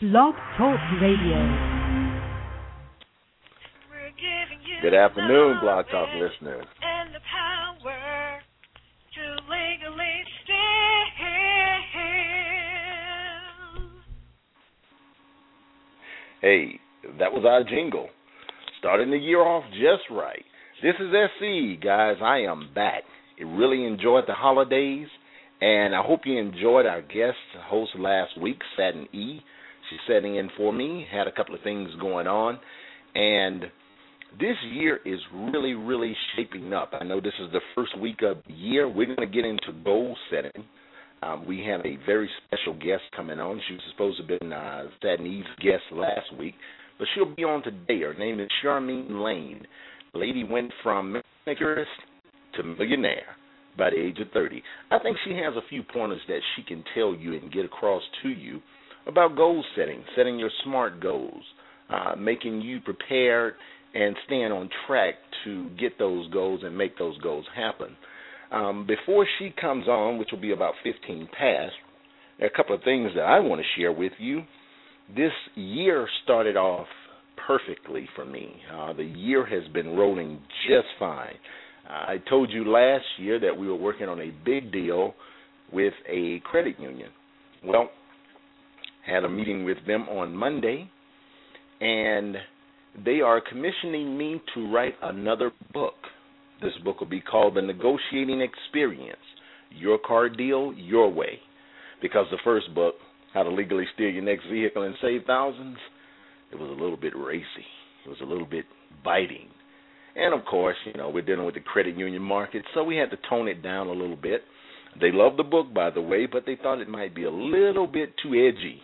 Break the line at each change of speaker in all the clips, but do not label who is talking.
Blog Talk Radio.
Good afternoon, Blog Talk listeners.
And the power to legally.
Hey, that was our jingle. Starting the year off just right. This is SC, guys. I am back. I really enjoyed the holidays, and I hope you enjoyed our guest host last week, Satin E. She's sitting in for me, had a couple of things going on, and this year is really, really shaping up. I know this is the first week of the year. We're going to get into goal setting. Um, we have a very special guest coming on. She was supposed to have been uh, Satin E's guest last week, but she'll be on today. Her name is Charmaine Lane. The lady went from manicurist to millionaire by the age of 30. I think she has a few pointers that she can tell you and get across to you about goal setting, setting your SMART goals, uh, making you prepared and staying on track to get those goals and make those goals happen. Um, before she comes on, which will be about 15 past, there are a couple of things that I want to share with you. This year started off perfectly for me. Uh, the year has been rolling just fine. Uh, I told you last year that we were working on a big deal with a credit union. Well, had a meeting with them on Monday, and they are commissioning me to write another book. This book will be called The Negotiating Experience Your Car Deal, Your Way. Because the first book, How to Legally Steal Your Next Vehicle and Save Thousands, it was a little bit racy. It was a little bit biting. And of course, you know, we're dealing with the credit union market, so we had to tone it down a little bit. They loved the book, by the way, but they thought it might be a little bit too edgy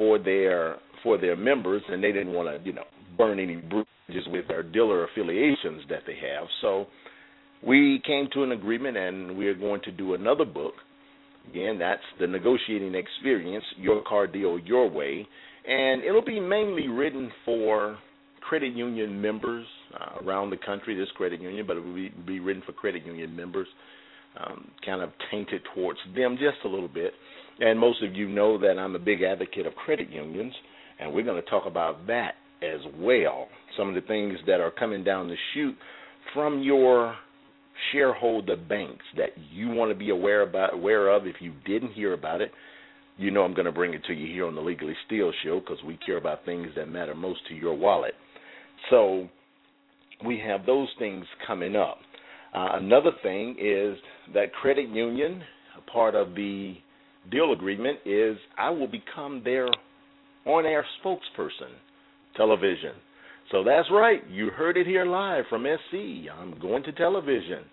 for their for their members, and they didn't want to, you know, burn any bridges with their dealer affiliations that they have. So we came to an agreement, and we are going to do another book. Again, that's the negotiating experience, your car deal your way, and it'll be mainly written for credit union members uh, around the country. This credit union, but it will be, be written for credit union members, um, kind of tainted towards them just a little bit. And most of you know that I'm a big advocate of credit unions, and we're going to talk about that as well. Some of the things that are coming down the chute from your shareholder banks that you want to be aware about aware of if you didn't hear about it you know I'm going to bring it to you here on the Legally Steal show because we care about things that matter most to your wallet. So we have those things coming up. Uh, another thing is that credit union, a part of the deal agreement is I will become their on-air spokesperson, television. So that's right, you heard it here live from SC. I'm going to television.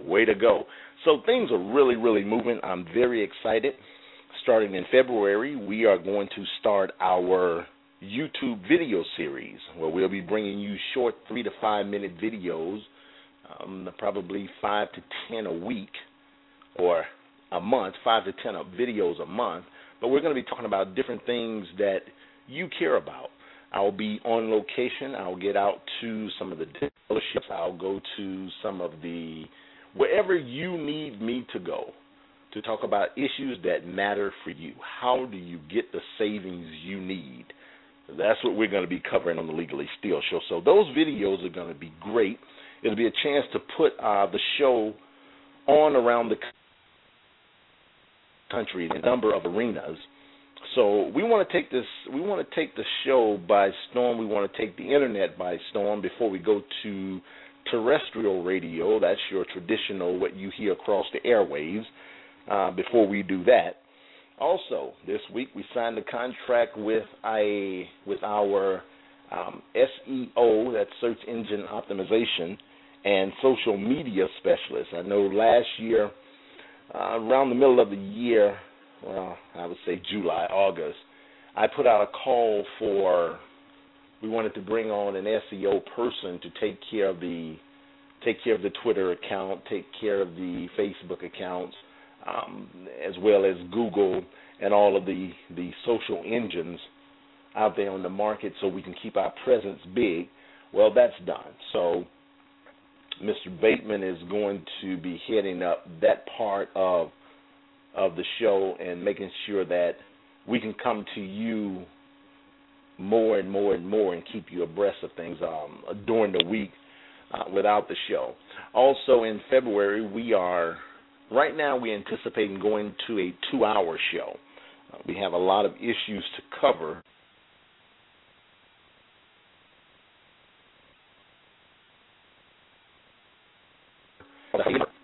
Way to go. So things are really, really moving. I'm very excited. Starting in February, we are going to start our YouTube video series where we'll be bringing you short three to five minute videos, um, probably five to ten a week or a month, five to ten videos a month. But we're going to be talking about different things that you care about. I'll be on location. I'll get out to some of the dealerships. I'll go to some of the wherever you need me to go to talk about issues that matter for you. How do you get the savings you need? That's what we're going to be covering on the Legally Steal show. So those videos are going to be great. It'll be a chance to put uh, the show on around the country a number of arenas. So we want to take this. We want to take the show by storm. We want to take the internet by storm before we go to terrestrial radio. That's your traditional what you hear across the airwaves. Uh, before we do that, also this week we signed a contract with a with our um, SEO, that's search engine optimization, and social media specialist. I know last year, uh, around the middle of the year, well, I would say July, August, I put out a call for we wanted to bring on an SEO person to take care of the take care of the Twitter account, take care of the Facebook accounts, um, as well as Google and all of the the social engines out there on the market, so we can keep our presence big. Well, that's done. So Mr. Bateman is going to be heading up that part of of the show and making sure that we can come to you more and more and more and keep you abreast of things um, during the week uh, without the show. Also in February, we are right now we're anticipating going to a two-hour show. Uh, we have a lot of issues to cover.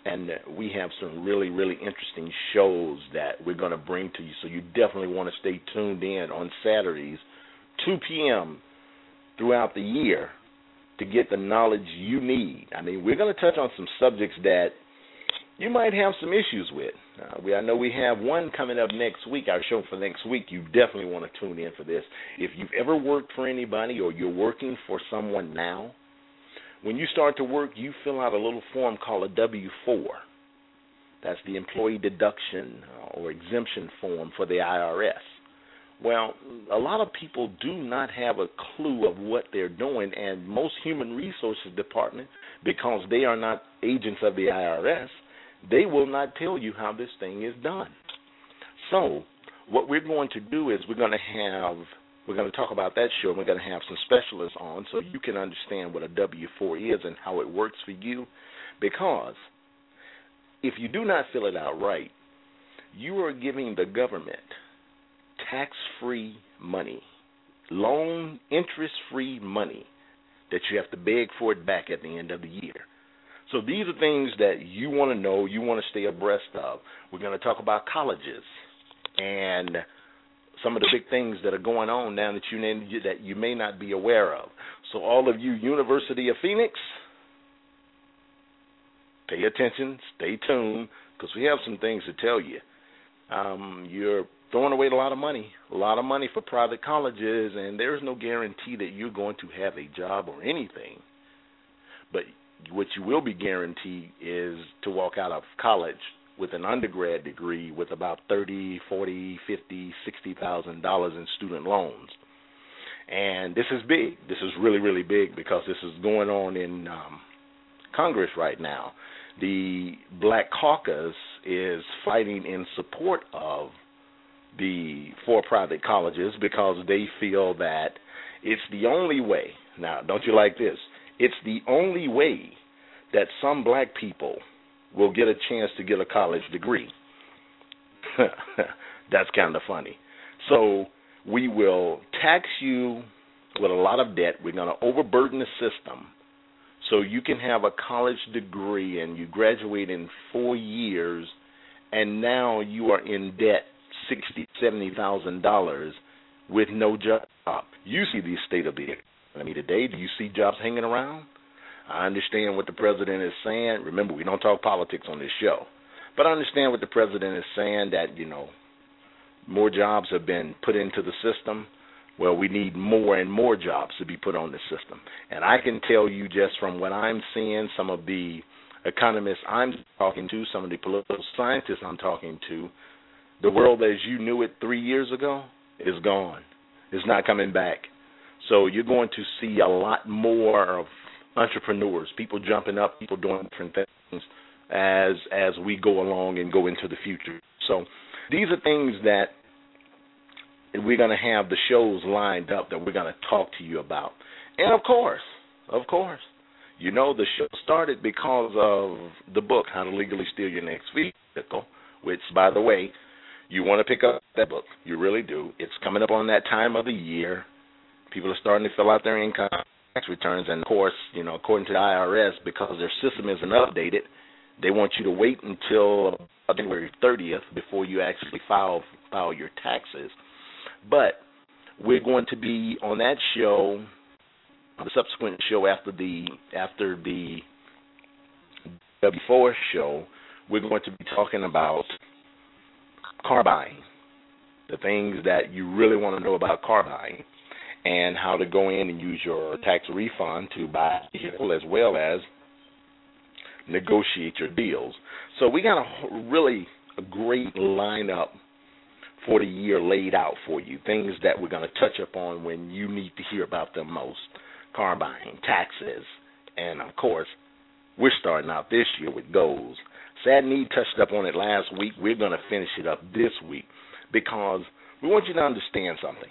And we have some really, really interesting shows that we're going to bring to you. So you definitely want to stay tuned in on Saturdays, 2 p.m. throughout the year to get the knowledge you need. I mean, we're going to touch on some subjects that you might have some issues with. Uh, we, I know we have one coming up next week, our show for next week. You definitely want to tune in for this. If you've ever worked for anybody or you're working for someone now, when you start to work, you fill out a little form called a W 4. That's the employee deduction uh, or exemption form for the IRS. Well, a lot of people do not have a clue of what they're doing, and most human resources department, because they are not agents of the IRS, they will not tell you how this thing is done. So, what we're going to do is we're going to have we're going to talk about that show. We're going to have some specialists on so you can understand what a W four is and how it works for you. Because if you do not fill it out right, you are giving the government tax free money, loan interest free money that you have to beg for it back at the end of the year. So these are things that you want to know, you want to stay abreast of. We're going to talk about colleges and some of the big things that are going on now that you that you may not be aware of. So all of you University of Phoenix, pay attention, stay tuned, because we have some things to tell you. Um, you're throwing away a lot of money, a lot of money for private colleges, and there's no guarantee that you're going to have a job or anything. But what you will be guaranteed is to walk out of college with an undergrad degree with about thirty, forty, fifty, sixty thousand dollars in student loans. And this is big. This is really, really big because this is going on in um, Congress right now. The Black Caucus is fighting in support of the for-profit colleges because they feel that it's the only way. Now, don't you like this? It's the only way that some black people will get a chance to get a college degree. That's kind of funny. So we will tax you with a lot of debt. We're going to overburden the system so you can have a college degree and you graduate in four years, and now you are in debt sixty, seventy thousand dollars with no job. You see the state of the economy today. Do you see jobs hanging around? I understand what the president is saying. Remember, we don't talk politics on this show, but I understand what the president is saying. That you know, more jobs have been put into the system. Well, we need more and more jobs to be put on the system. And I can tell you just from what I'm seeing, some of the economists I'm talking to, some of the political scientists I'm talking to, the world as you knew it three years ago is gone. It's not coming back. So you're going to see a lot more of entrepreneurs, people jumping up, people doing different things as as we go along and go into the future. So these are things that we're going to have the shows lined up that we're going to talk to you about. And of course, of course, you know the show started because of the book How to Legally Steal Your Next Vehicle, which by the way, you want to pick up that book. You really do. It's coming up on that time of the year. People are starting to fill out their income tax returns, and of course, you know, according to the IRS, because their system isn't updated, they want you to wait until uh, January 30th before you actually file file your taxes. But we're going to be on that show, the subsequent show after the after the W4 show. We're going to be talking about car buying, the things that you really want to know about car buying, and how to go in and use your tax refund to buy a vehicle as well as negotiate your deals. So we got a really a great lineup for the year laid out for you. Things that we're going to touch upon when you need to hear about them most: car buying, taxes, and of course, we're starting out this year with goals. Sad Need touched up on it last week. We're going to finish it up this week because we want you to understand something.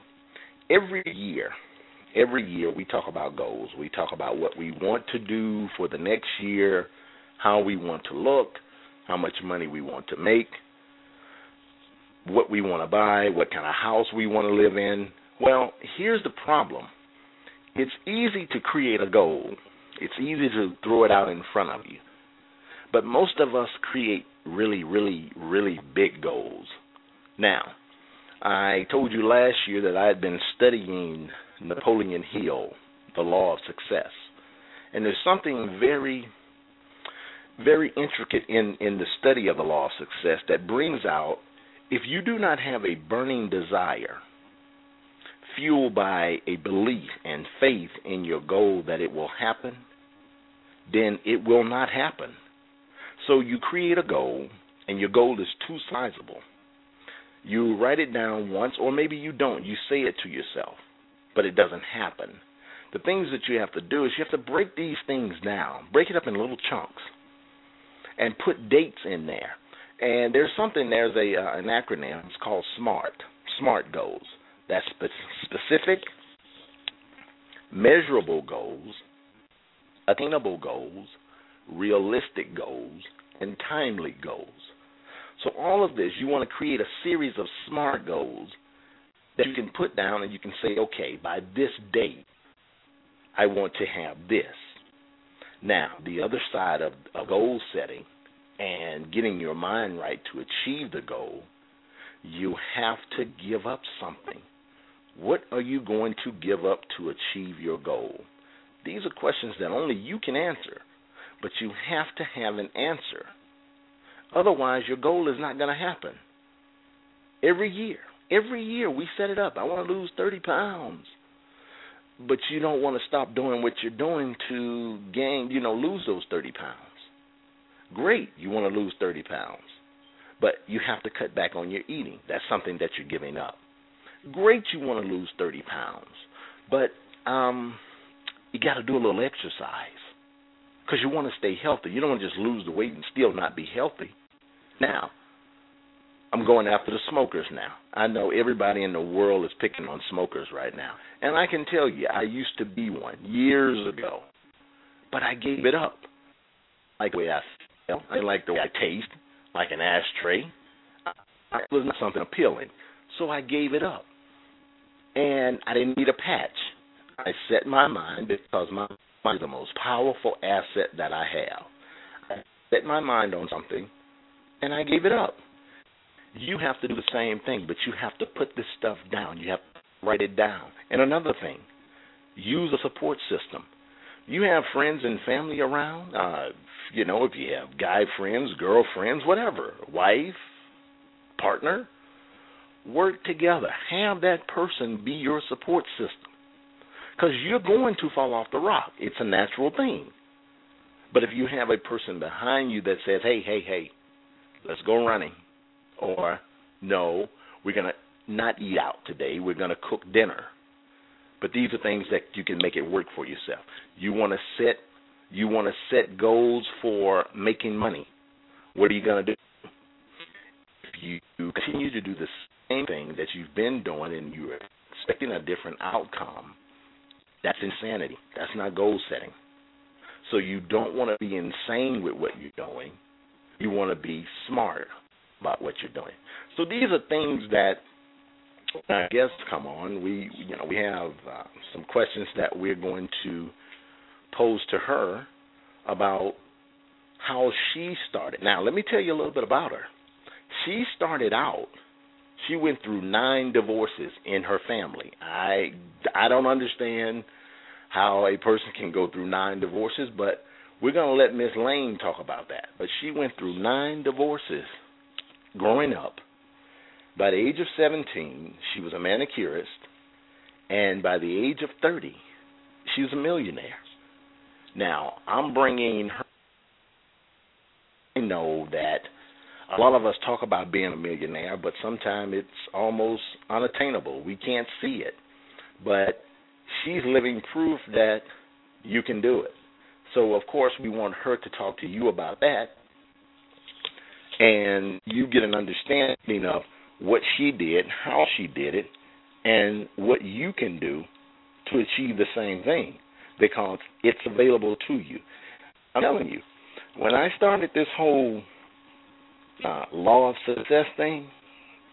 Every year, every year we talk about goals. We talk about what we want to do for the next year, how we want to look, how much money we want to make, what we want to buy, what kind of house we want to live in. Well, here's the problem. It's easy to create a goal. It's easy to throw it out in front of you. But most of us create really, really, really big goals. Now, I told you last year that I had been studying Napoleon Hill, The Law of Success. And there's something very very intricate in in the study of the law of success that brings out if you do not have a burning desire fueled by a belief and faith in your goal that it will happen, then it will not happen. So you create a goal and your goal is too sizable. You write it down once, or maybe you don't. You say it to yourself, but it doesn't happen. The things that you have to do is you have to break these things down, break it up in little chunks, and put dates in there. And there's something, there's a uh, an acronym, it's called SMART, SMART goals. That's spe- specific, measurable goals, attainable goals, realistic goals, and timely goals. So all of this, you want to create a series of SMART goals that you can put down and you can say, okay, by this date, I want to have this. Now, the other side of, of goal setting and getting your mind right to achieve the goal, you have to give up something. What are you going to give up to achieve your goal? These are questions that only you can answer, but you have to have an answer. Otherwise, your goal is not going to happen. Every year, every year we set it up. I want to lose 30 pounds. But you don't want to stop doing what you're doing to gain, you know, lose those 30 pounds. Great, you want to lose 30 pounds. But you have to cut back on your eating. That's something that you're giving up. Great, you want to lose 30 pounds. But um you got to do a little exercise because you want to stay healthy. You don't want to just lose the weight and still not be healthy. Now, I'm going after the smokers now. I know everybody in the world is picking on smokers right now. And I can tell you, I used to be one years ago, but I gave it up. Like the way I feel, I like the way I taste, like an ashtray. It was not something appealing. So I gave it up. And I didn't need a patch. I set my mind because my mind is the most powerful asset that I have. I set my mind on something and I gave it up. You have to do the same thing, but you have to put this stuff down. You have to write it down. And another thing, use a support system. You have friends and family around. Uh, you know, if you have guy friends, girlfriends, whatever, wife, partner, work together. Have that person be your support system because you're going to fall off the rock. It's a natural thing. But if you have a person behind you that says, "Hey, hey, hey, let's go running," or "No, we're gonna not eat out today. We're gonna cook dinner." But these are things that you can make it work for yourself. You want to set you want to set goals for making money. What are you going to do? If you continue to do the same thing that you've been doing and you're expecting a different outcome, that's insanity. That's not goal setting. So you don't want to be insane with what you're doing. You want to be smart about what you're doing. So these are things that our guests come on. We you know we have uh, some questions that we're going to pose to her about how she started. Now, let me tell you a little bit about her. She started out she went through nine divorces in her family. I I don't understand how a person can go through nine divorces, but we're going to let Miss Lane talk about that. But she went through nine divorces growing up. By the age of 17, she was a manicurist, and by the age of 30, she was a millionaire. Now, I'm bringing her I know that a lot of us talk about being a millionaire, but sometimes it's almost unattainable. We can't see it. But she's living proof that you can do it. So, of course, we want her to talk to you about that. And you get an understanding of what she did, how she did it, and what you can do to achieve the same thing because it's available to you. I'm telling you, when I started this whole uh, law of success thing,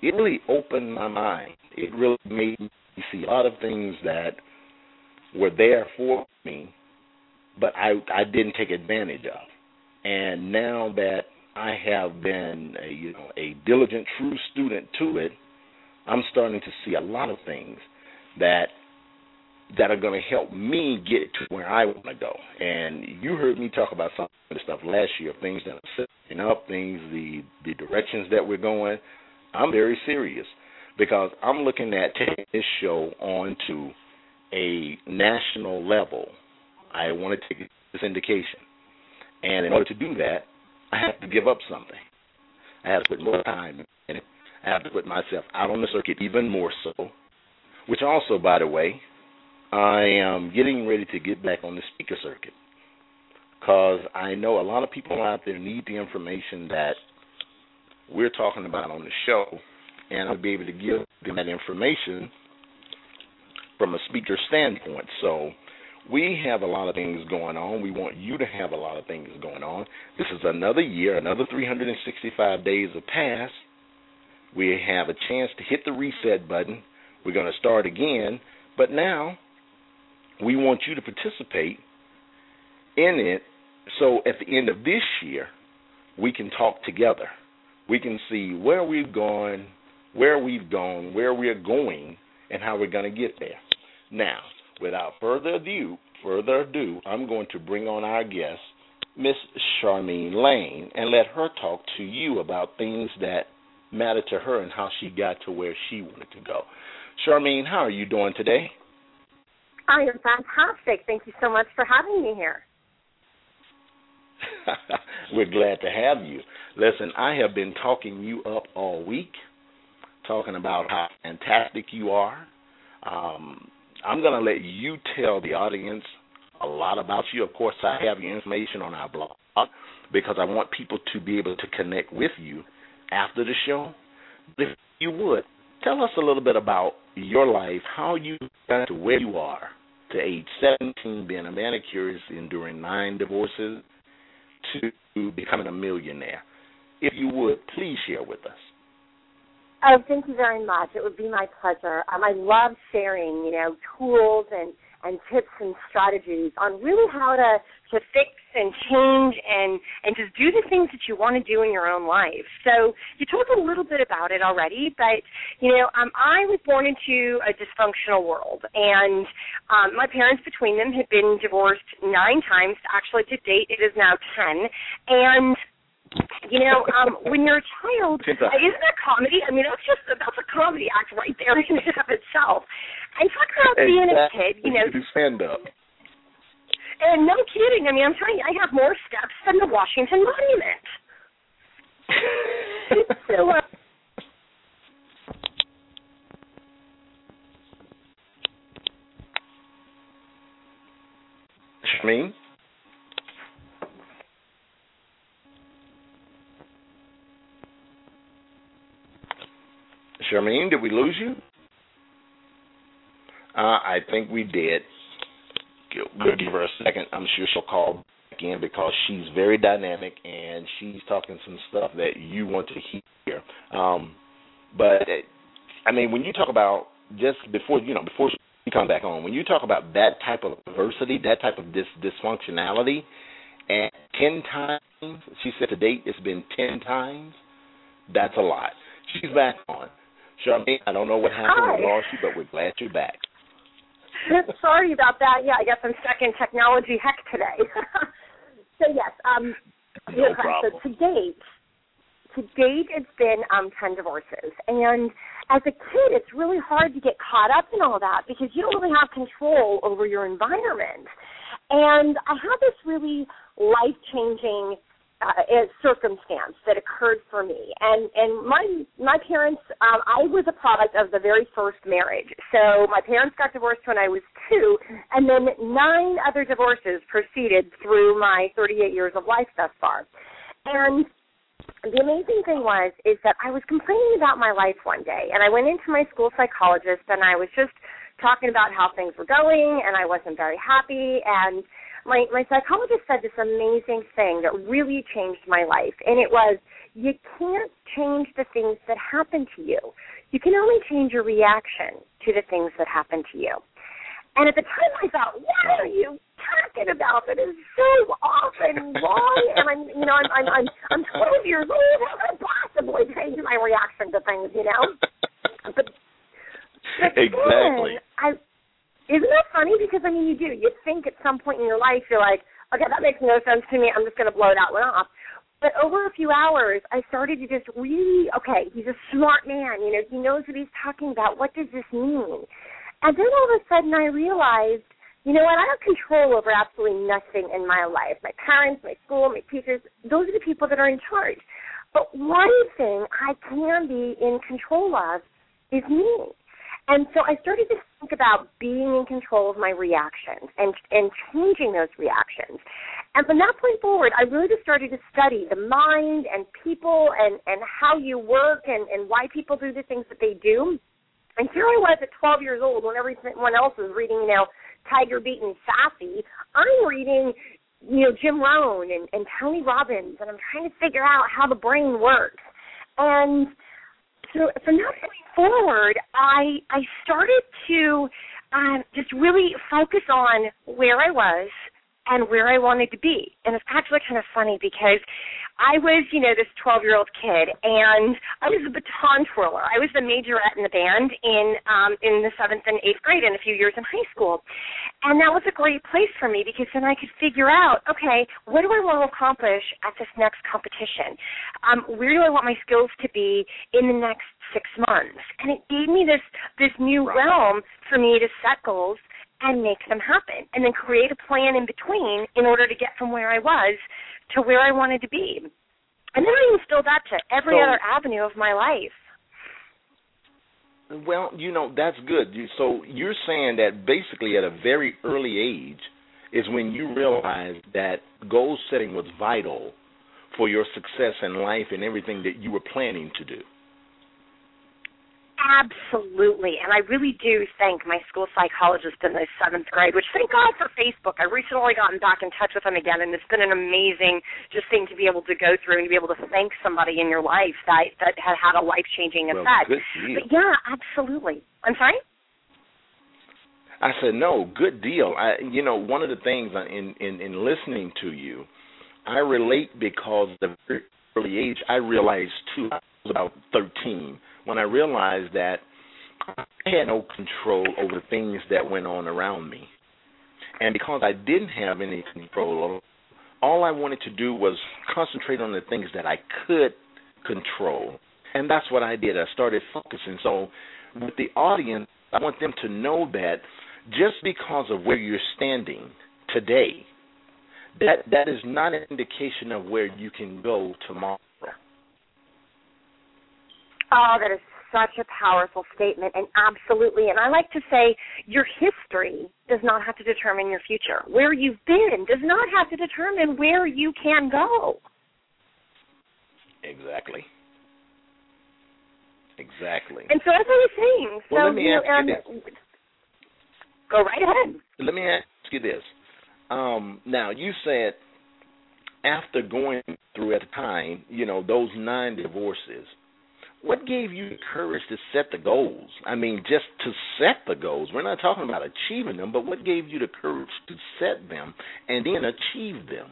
it really opened my mind. It really made me see a lot of things that were there for me, but I I didn't take advantage of. And now that I have been a, you know a diligent, true student to it, I'm starting to see a lot of things that that are going to help me get to where I want to go. And you heard me talk about some of the stuff last year, things that are setting up, things the the directions that we're going. I'm very serious because I'm looking at taking this show on to a national level. I want to take this indication. And in order to do that, I have to give up something. I have to put more time in it. I have to put myself out on the circuit even more so. Which also, by the way, I am getting ready to get back on the speaker circuit because I know a lot of people out there need the information that we're talking about on the show, and I'll be able to give them that information from a speaker standpoint. So we have a lot of things going on. We want you to have a lot of things going on. This is another year, another 365 days have passed. We have a chance to hit the reset button. We're going to start again, but now we want you to participate in it so at the end of this year, we can talk together. We can see where we've gone, where we've gone, where we're going, and how we're going to get there. Now, without further ado, further ado, I'm going to bring on our guest, Miss Charmaine Lane, and let her talk to you about things that matter to her and how she got to where she wanted to go. Charmaine, how are you doing today?
I am fantastic. Thank you so much for having me here.
We're glad to have you. Listen, I have been talking you up all week, talking about how fantastic you are. Um, I'm going to let you tell the audience a lot about you. Of course, I have your information on our blog because I want people to be able to connect with you after the show. If you would, tell us a little bit about your life, how you got to where you are to age 17, being a manicurist, enduring nine divorces, to becoming a millionaire. If you would, please share with us.
Oh, thank you very much. It would be my pleasure. Um, I love sharing, you know, tools and and tips and strategies on really how to to fix and change and and just do the things that you want to do in your own life. So you talked a little bit about it already, but you know, um, I was born into a dysfunctional world, and um, my parents between them had been divorced nine times. Actually, to date, it is now ten, and you know, um, when you're a child, isn't that comedy? I mean, that's just that's a comedy act right there in and of itself. And talk about being a kid, you know.
stand up.
And no kidding. I mean, I'm telling you, I have more steps than the Washington Monument. so. Uh,
Shmeen? Charmaine, did we lose you? Uh, I think we did. We'll give her a second. I'm sure she'll call back in because she's very dynamic and she's talking some stuff that you want to hear. Um, but I mean, when you talk about just before you know before you come back on, when you talk about that type of diversity, that type of dis- dysfunctionality, and ten times, she said to date it's been ten times. That's a lot. She's back on. Charmaine, I don't know what happened.
Hi.
We lost you, but we're glad you're back.
Sorry about that. Yeah, I guess I'm stuck in technology heck today. so yes, um,
No problem.
so to date, to date it's been um ten divorces, and as a kid, it's really hard to get caught up in all that because you don't really have control over your environment. And I had this really life changing uh, circumstance that occurred for me, and and my my parents, um, I was a product of the very first marriage. So my parents got divorced when I was two, and then nine other divorces proceeded through my 38 years of life thus far. And the amazing thing was is that I was complaining about my life one day, and I went into my school psychologist, and I was just talking about how things were going, and I wasn't very happy, and my my psychologist said this amazing thing that really changed my life, and it was you can't change the things that happen to you. You can only change your reaction to the things that happen to you. And at the time, I thought, what are you talking about? That is so often wrong. and I'm, you know, I'm, I'm, I'm, I'm 12 years old. How could I possibly change my reaction to things? You know. But, but
exactly.
Then I, isn't that funny? Because I mean, you do. You think at some point in your life, you're like, okay, that makes no sense to me. I'm just going to blow that one off. But over a few hours, I started to just really, okay, he's a smart man. You know, he knows what he's talking about. What does this mean? And then all of a sudden I realized, you know what, I have control over absolutely nothing in my life. My parents, my school, my teachers, those are the people that are in charge. But one thing I can be in control of is me. And so I started to think about being in control of my reactions and and changing those reactions. And from that point forward, I really just started to study the mind and people and and how you work and and why people do the things that they do. And here I was at 12 years old when everyone else was reading, you know, Tiger Beat and Sassy. I'm reading, you know, Jim Rohn and, and Tony Robbins, and I'm trying to figure out how the brain works. And so from that point forward, I I started to um, just really focus on where I was and where I wanted to be. And it's actually kind of funny because I was, you know, this 12 year old kid, and I was a baton twirler. I was the majorette in the band in um, in the seventh and eighth grade, and a few years in high school, and that was a great place for me because then I could figure out, okay, what do I want to accomplish at this next competition? Um, where do I want my skills to be in the next six months? And it gave me this this new right. realm for me to set goals and make them happen, and then create a plan in between in order to get from where I was to where I wanted to be. And then I instilled that to every so, other avenue of my life.
Well, you know, that's good. So you're saying that basically at a very early age is when you realized that goal setting was vital for your success in life and everything that you were planning to do.
Absolutely. And I really do thank my school psychologist in the seventh grade, which thank God for Facebook. I recently gotten back in touch with him again and it's been an amazing just thing to be able to go through and to be able to thank somebody in your life that that had had a life changing effect. But yeah, absolutely. I'm sorry?
I said no, good deal. I you know, one of the things in in, in listening to you, I relate because at the early age I realized too I was about thirteen when I realized that I had no control over the things that went on around me. And because I didn't have any control all I wanted to do was concentrate on the things that I could control. And that's what I did. I started focusing. So with the audience, I want them to know that just because of where you're standing today, that that is not an indication of where you can go tomorrow.
Oh, that is such a powerful statement, and absolutely. And I like to say your history does not have to determine your future. Where you've been does not have to determine where you can go.
Exactly. Exactly.
And so, as I was saying,
well,
so
let me
you
ask
know, um,
you this.
go right ahead.
Let me ask you this. Um, now, you said after going through at the time, you know, those nine divorces, what gave you the courage to set the goals? I mean, just to set the goals. We're not talking about achieving them, but what gave you the courage to set them and then achieve them?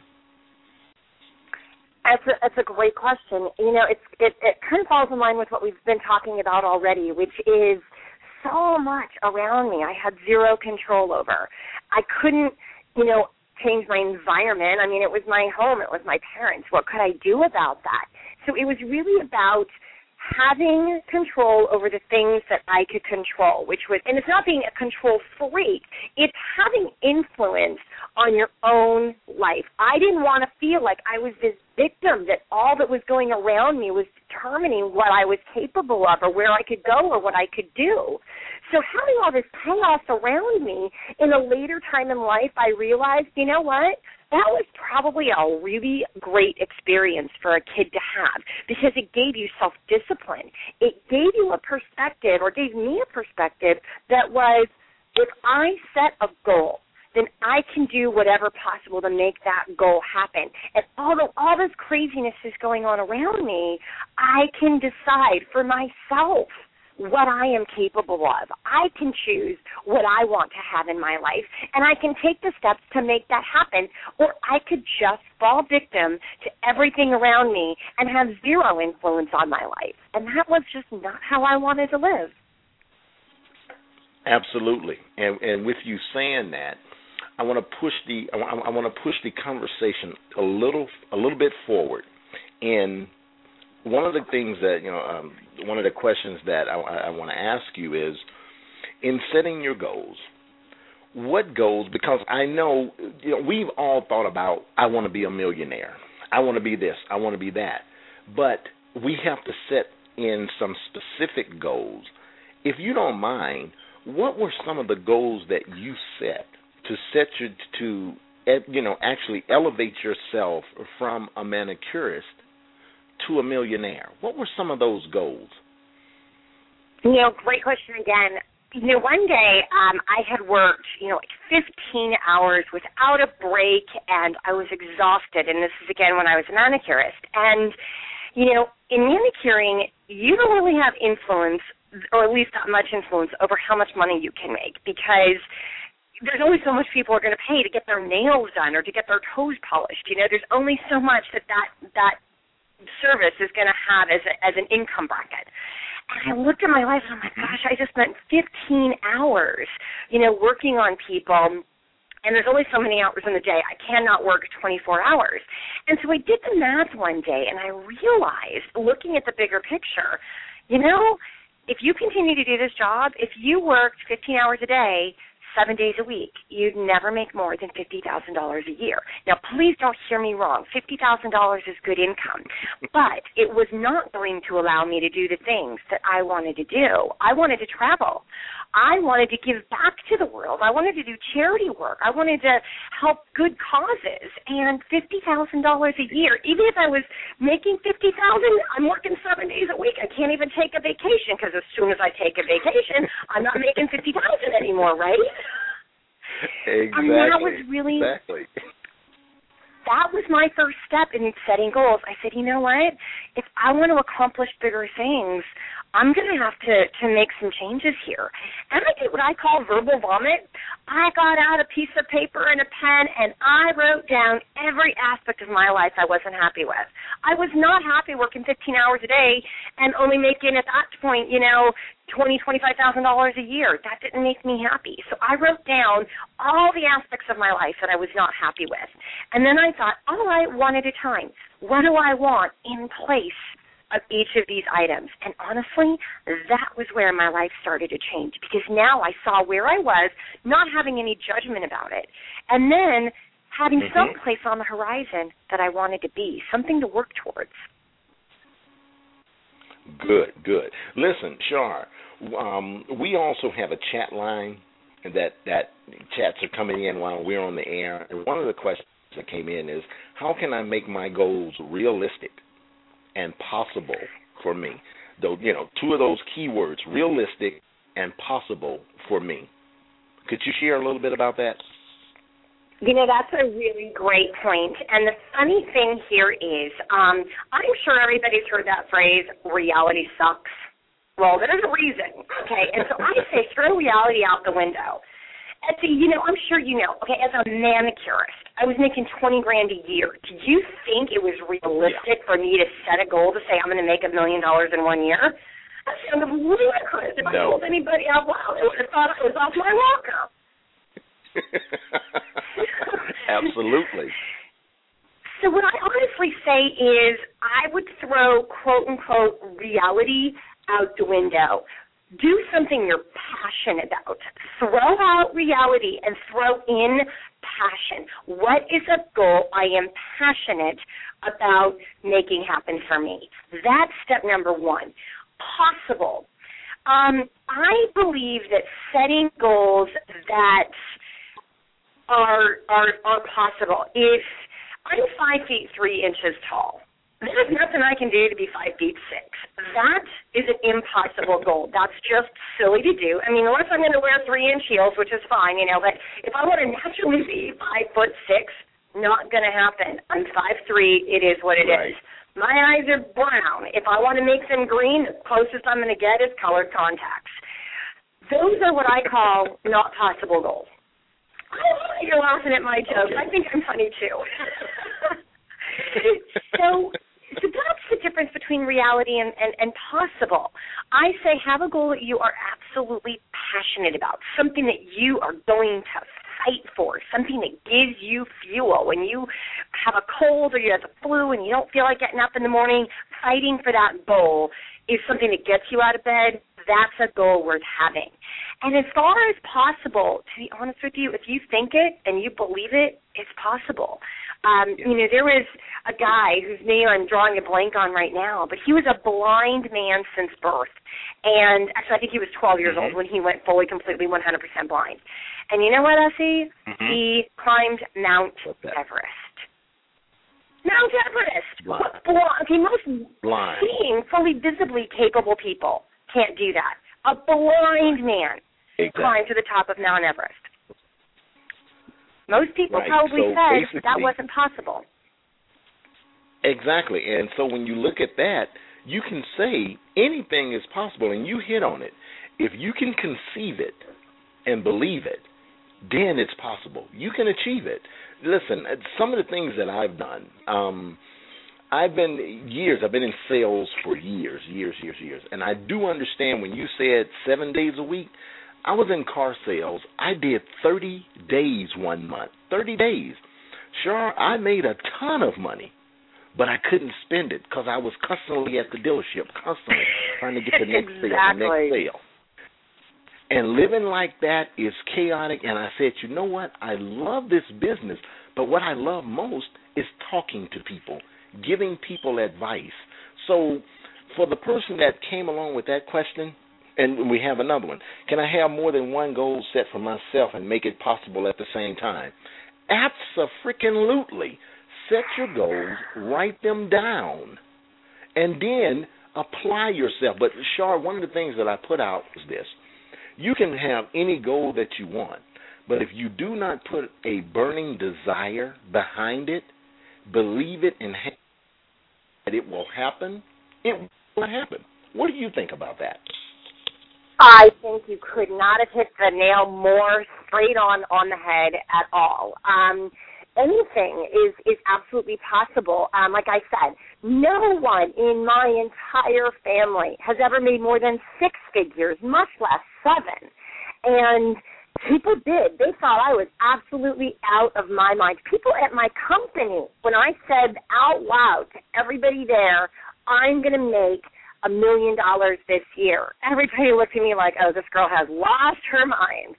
That's a, that's a great question. You know, it's it, it kind of falls in line with what we've been talking about already, which is so much around me I had zero control over. I couldn't, you know, change my environment. I mean, it was my home, it was my parents. What could I do about that? So it was really about having control over the things that I could control, which was, and it's not being a control freak, it's having influence on your own life. I didn't want to feel like I was this victim, that all that was going around me was determining what I was capable of or where I could go or what I could do. So having all this chaos around me in a later time in life, I realized, you know what? That was probably a really great experience for a kid to have because it gave you self discipline. It gave you a perspective or gave me a perspective that was if I set a goal, then I can do whatever possible to make that goal happen. And although all this craziness is going on around me, I can decide for myself what I am capable of. I can choose what I want to have in my life, and I can take the steps to make that happen, or I could just fall victim to everything around me and have zero influence on my life. And that was just not how I wanted to live.
Absolutely. And and with you saying that, I want to push the I, I want to push the conversation a little a little bit forward. And one of the things that you know, um, one of the questions that I, I want to ask you is, in setting your goals, what goals? Because I know you know we've all thought about I want to be a millionaire, I want to be this, I want to be that, but we have to set in some specific goals. If you don't mind, what were some of the goals that you set to set you to you know actually elevate yourself from a manicurist to a millionaire? What were some of those goals?
You know, great question again. You know, one day um, I had worked, you know, like 15 hours without a break, and I was exhausted. And this is again when I was a manicurist. And you know, in manicuring, you don't really have influence, or at least not much influence, over how much money you can make because there's only so much people are going to pay to get their nails done or to get their toes polished. You know, there's only so much that that that service is going to have as a, as an income bracket. And I looked at my life and I'm like, mm-hmm. gosh, I just spent 15 hours, you know, working on people and there's only so many hours in the day. I cannot work 24 hours. And so I did the math one day and I realized, looking at the bigger picture, you know, if you continue to do this job, if you worked 15 hours a day, seven days a week, you'd never make more than $50,000 a year. Now, please don't hear me wrong. $50,000 is good income, but it was not going to allow me to do the things that I wanted to do. I wanted to travel. I wanted to give back to the world. I wanted to do charity work. I wanted to help good causes. And $50,000 a year, even if I was making 50000 I'm working seven days a week. I can't even take a vacation because as soon as I take a vacation, I'm not making 50000 anymore, right?
Exactly.
And that was really
exactly.
That was my first step in setting goals. I said, you know what? If I want to accomplish bigger things, I'm going to have to to make some changes here. And I did what I call verbal vomit. I got out a piece of paper and a pen and I wrote down every aspect of my life I wasn't happy with. I was not happy working 15 hours a day and only making at that point, you know, twenty twenty five thousand dollars a year. That didn't make me happy. So I wrote down all the aspects of my life that I was not happy with. And then I thought, all right, one at a time. What do I want in place of each of these items. And honestly, that was where my life started to change because now I saw where I was, not having any judgment about it. And then having
mm-hmm.
some place on the horizon that I wanted to be, something to work towards.
Good, good. Listen, Shar, um, we also have a chat line that that chats are coming in while we're on the air. And one of the questions that came in is, how can I make my goals realistic? and possible for me. Though you know, two of those keywords, realistic and possible for me. Could you share a little bit about that?
You know, that's a really great point. And the funny thing here is, um, I'm sure everybody's heard that phrase, reality sucks. Well, there's a reason, okay? And so I say throw reality out the window. SC, you know, I'm sure you know. Okay, as a manicurist, I was making twenty grand a year. Did you think it was realistic yeah. for me to set a goal to say I'm going to make a million dollars in one year? That sounded ludicrous. If no. I told anybody out loud, they would have thought I was off my rocker.
Absolutely.
So what I honestly say is I would throw quote unquote reality out the window do something you're passionate about. Throw out reality and throw in passion. What is a goal I am passionate about making happen for me? That's step number one. Possible. Um, I believe that setting goals that are are are possible. If I'm five feet three inches tall, there's nothing I can do to be five feet six. That is an impossible goal. That's just silly to do. I mean, unless I'm going to wear three inch heels, which is fine, you know. But if I want to naturally be five foot six, not going to happen. I'm five three. It is what it
right.
is. My eyes are brown. If I want to make them green, the closest I'm going to get is colored contacts. Those are what I call not possible goals. You're laughing at my jokes.
Okay.
I think I'm funny too. so, so that's the difference between reality and, and, and possible. I say have a goal that you are absolutely passionate about, something that you are going to fight for, something that gives you fuel. When you have a cold or you have the flu and you don't feel like getting up in the morning, fighting for that goal is something that gets you out of bed. That's a goal worth having. And as far as possible, to be honest with you, if you think it and you believe it, it's possible. Um,
Yeah.
You know, there was a guy whose name I'm drawing a blank on right now, but he was a blind man since birth. And actually, I think he was 12 years
Mhm.
old when he went fully, completely, 100% blind. And you know what, SC?
Mhm.
He climbed Mount Everest. Mount Everest.
Blind.
What bl- okay, most
Blind.
seeing, fully visibly capable people can't do that. A blind man
Exactly.
climbed to the top of Mount Everest. Most people
Right,
probably
so
said that wasn't possible.
Exactly. And so when you look at that, you can say anything is possible, and you hit on it. If you can conceive it and believe it, then it's possible. You can achieve it. Listen, some of the things that I've done, um, I've been years, I've been in sales for years, years, years, years. And I do understand when you said seven days a week, I was in car sales. I did 30 days one month. 30 days. Sure, I made a ton of money but I couldn't spend it because I was constantly at the dealership, constantly trying to get the next sale, the next sale. And living like that is chaotic. And I said, you know what? I love this business, but what I love most is talking to people, giving people advice. So, for the person that came along with that question, and we have another one. Can I have more than one goal set for myself and make it possible at the same time? Absolutely. Set your goals, write them down, and then apply yourself. But Shar, one of the things that I put out is this: you can have any goal that you want, but if you do not put a burning desire behind it, believe it and ha- that it will happen, it will happen. What do you think about that?
I think you could not have hit the nail more straight on on the head at all. Um, anything is is absolutely possible. Um, like I said, no one in my entire family has ever made more than six figures, much less seven. And people did. They thought I was absolutely out of my mind. People at my company, when I said out loud to everybody there, I'm going to make a million dollars this year. Everybody looked at me like, oh, this girl has lost her mind.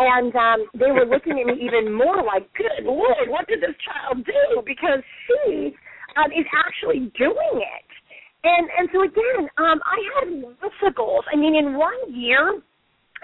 And um, they were looking at me even more like, good Lord, what did this child do? Because she um, is actually doing it. And and so again, um, I had lots of goals. I mean, in one year,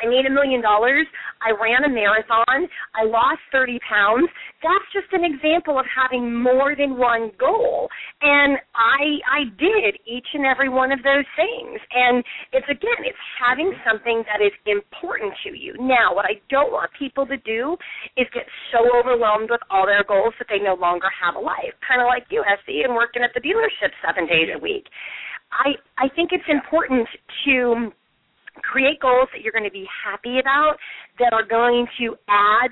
I made a million dollars. I ran a marathon. I lost 30 pounds. That's just an example of having more than one goal. And I I did each and every one of those things. And it's again, it's having something that is important to you. Now, what I don't want people to do is get so overwhelmed with all their goals that they no longer have a life. Kind of like you, SC, and working at the dealership 7 days a week. I I think it's important to create goals that you're going to be happy about that are going to add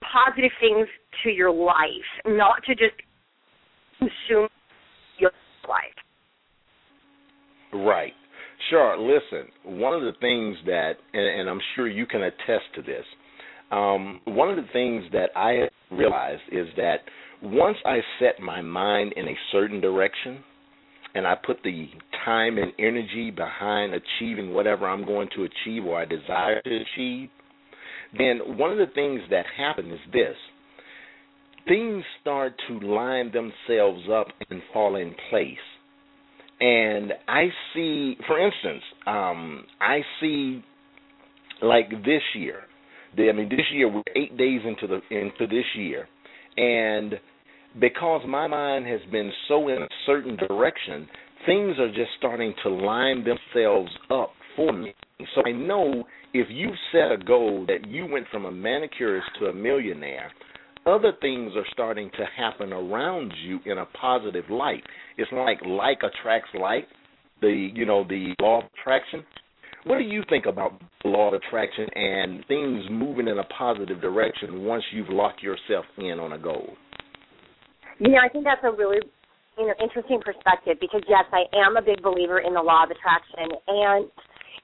positive things to your life, not to just consume your life.
Right. Sure. Listen, one of the things that, and, and I'm sure you can attest to this, um, one of the things that I realized is that once I set my mind in a certain direction, and I put the time and energy behind achieving whatever I'm going to achieve or I desire to achieve, then one of the things that happen is this. Things start to line themselves up and fall in place. And I see, for instance, um, I see like this year, I mean, this year we're eight days into the into this year, and because my mind has been so in a certain direction, things are just starting to line themselves up for me. So I know if you set a goal that you went from a manicurist to a millionaire, other things are starting to happen around you in a positive light. It's like like attracts like, the you know the law of attraction. What do you think about the law of attraction and things moving in a positive direction once you've locked yourself in on a goal?
You know, I think that's a really you know interesting perspective because yes, I am a big believer in the law of attraction, and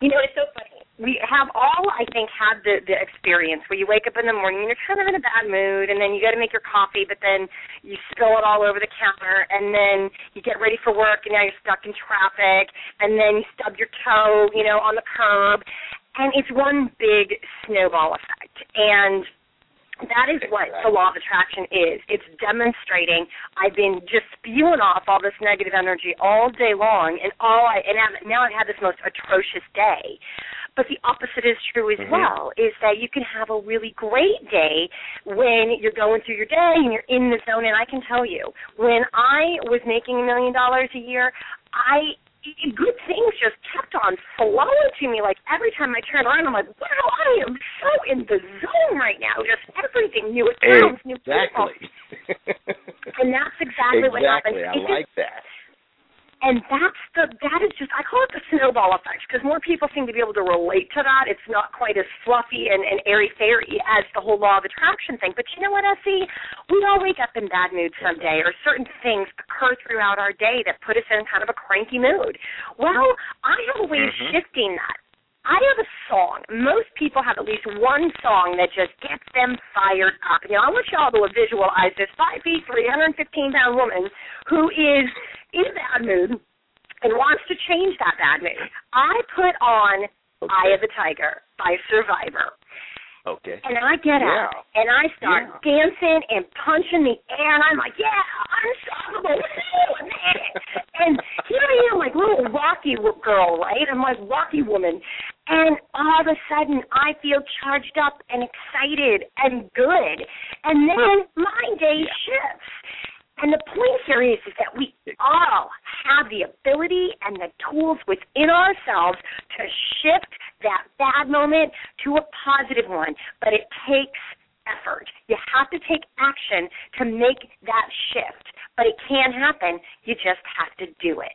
you know it's so funny. We have all I think had the the experience where you wake up in the morning and you're kind of in a bad mood and then you got to make your coffee but then you spill it all over the counter and then you get ready for work and now you're stuck in traffic and then you stub your toe, you know, on the curb. And it's one big snowball effect. And that is what the law of attraction is. It's demonstrating I've been just spewing off all this negative energy all day long, and all I and i now I've had this most atrocious day. But the opposite is true as mm-hmm. well, is that you can have a really great day when you're going through your day and you're in the zone. And I can tell you, when I was making a million dollars a year, I good things just kept on flowing to me. Like every time I turn around, I'm like, wow, I am so in the zone right now. Just everything, new accounts,
exactly.
new people. and that's exactly,
exactly.
what happens.
I like that
and that's the that is just I call it the snowball effect because more people seem to be able to relate to that. It's not quite as fluffy and, and airy fairy as the whole law of attraction thing. But you know what, SC? We all wake up in bad moods someday, or certain things occur throughout our day that put us in kind of a cranky mood. Well, I have a way mm-hmm. of shifting that. I have a song. Most people have at least one song that just gets them fired up. You know, I want y'all to visualize this five feet, 315 pound woman who is in a bad mood and wants to change that bad mood. I put on okay. Eye of the Tiger by Survivor.
Okay.
And I get
yeah.
out and I start yeah. dancing and punching the air and I'm like, yeah, unstoppable. and here I am, like little Rocky girl, right? I'm like Rocky woman. And all of a sudden I feel charged up and excited and good. And then my day shifts. And the point here is, is that we all have the ability and the tools within ourselves to shift that bad moment to a positive one. But it takes effort. You have to take action to make that shift. But it can happen. You just have to do it.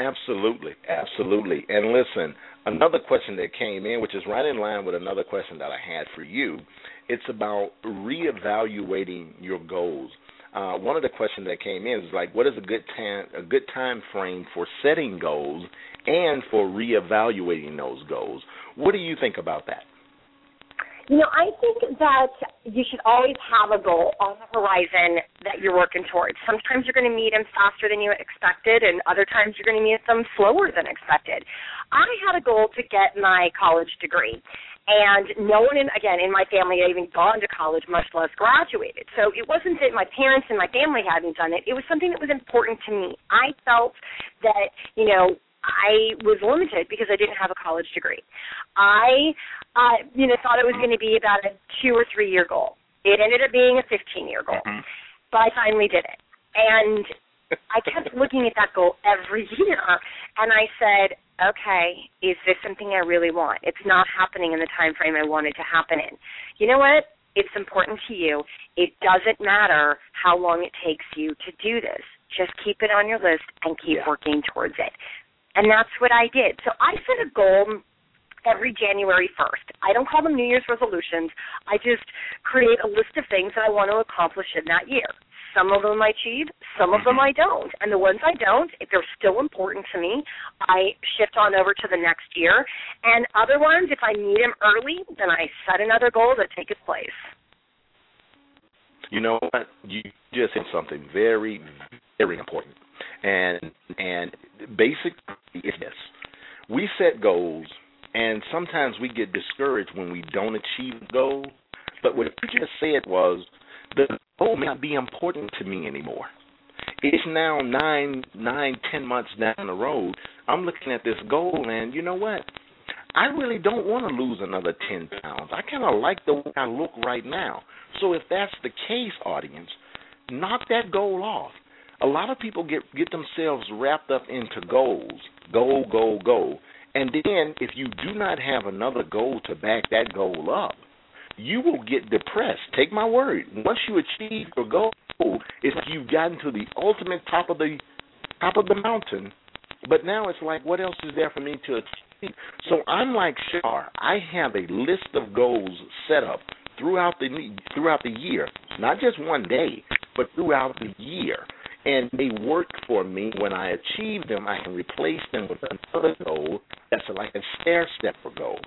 Absolutely, absolutely. And listen, another question that came in, which is right in line with another question that I had for you, it's about reevaluating your goals. Uh, one of the questions that came in is like, what is a good time a good time frame for setting goals and for reevaluating those goals? What do you think about that?
You know, I think that you should always have a goal on the horizon that you're working towards. Sometimes you're going to meet them faster than you expected, and other times you're going to meet them slower than expected. I had a goal to get my college degree, and no one in again in my family had even gone to college, much less graduated. So it wasn't that my parents and my family hadn't done it. It was something that was important to me. I felt that you know I was limited because I didn't have a college degree. I, uh, you know, thought it was going to be about a two or three year goal. It ended up being a 15 year goal, mm-hmm. but I finally did it. And I kept looking at that goal every year, and I said, okay, is this something I really want? It's not happening in the time frame I wanted to happen in. You know what? It's important to you. It doesn't matter how long it takes you to do this. Just keep it on your list and keep yeah. working towards it. And that's what I did. So I set a goal every January 1st. I don't call them New Year's resolutions. I just create a list of things that I want to accomplish in that year. Some of them I achieve, some of them mm-hmm. I don't. And the ones I don't, if they're still important to me, I shift on over to the next year. And other ones, if I need them early, then I set another goal to take its place.
You know what? You just said something very, very important. And and basically it's this. We set goals and sometimes we get discouraged when we don't achieve the goal. But what you just said was the goal may not be important to me anymore. It's now nine, nine, ten months down the road. I'm looking at this goal, and you know what? I really don't want to lose another 10 pounds. I kind of like the way I look right now. So if that's the case, audience, knock that goal off. A lot of people get get themselves wrapped up into goals, goal, goal, goal. And then if you do not have another goal to back that goal up, you will get depressed. Take my word. Once you achieve your goal, it's like you've gotten to the ultimate top of the top of the mountain. But now it's like, what else is there for me to achieve? So I'm like Shar. I have a list of goals set up throughout the throughout the year, not just one day, but throughout the year. And they work for me. When I achieve them, I can replace them with another goal that's like a stair step for goal.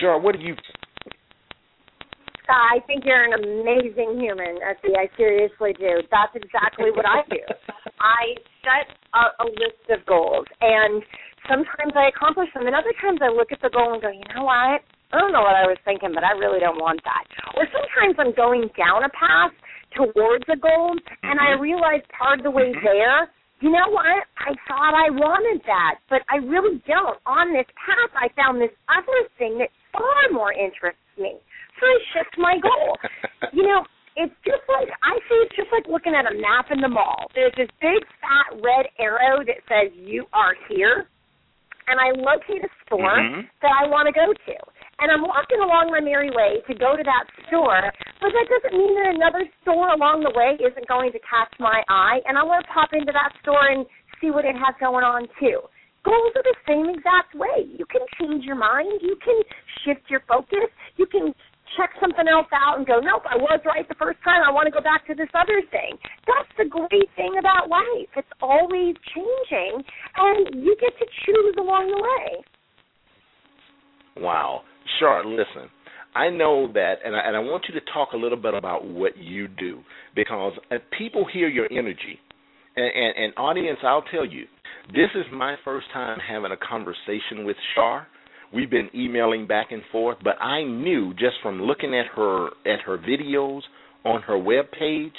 Sure, what do you uh,
I think you're an amazing human, SC. I seriously do. That's exactly what I do. I set a, a list of goals, and sometimes I accomplish them, and other times I look at the goal and go, you know what? I don't know what I was thinking, but I really don't want that. Or sometimes I'm going down a path towards a goal, and I mm-hmm. part of the way mm-hmm. there you know what? I thought I wanted that, but I really don't. On this path, I found this other thing that far more interests me. So I shift my goal. you know, it's just like I see it's just like looking at a map in the mall. There's this big fat red arrow that says you are here and I locate a store mm-hmm. that I want to go to. And I'm walking along my merry way to go to that store, but that doesn't mean that another store along the way isn't going to catch my eye, and I want to pop into that store and see what it has going on too. Goals are the same exact way. You can change your mind. You can shift your focus. You can check something else out and go, nope, I was right the first time. I want to go back to this other thing. That's the great thing about life. It's always changing, and you get to choose along the way.
Wow. Shar, listen. I know that, and I, and I want you to talk a little bit about what you do because uh, people hear your energy. And, and, and audience, I'll tell you, this is my first time having a conversation with Shar We've been emailing back and forth, but I knew just from looking at her at her videos on her web page,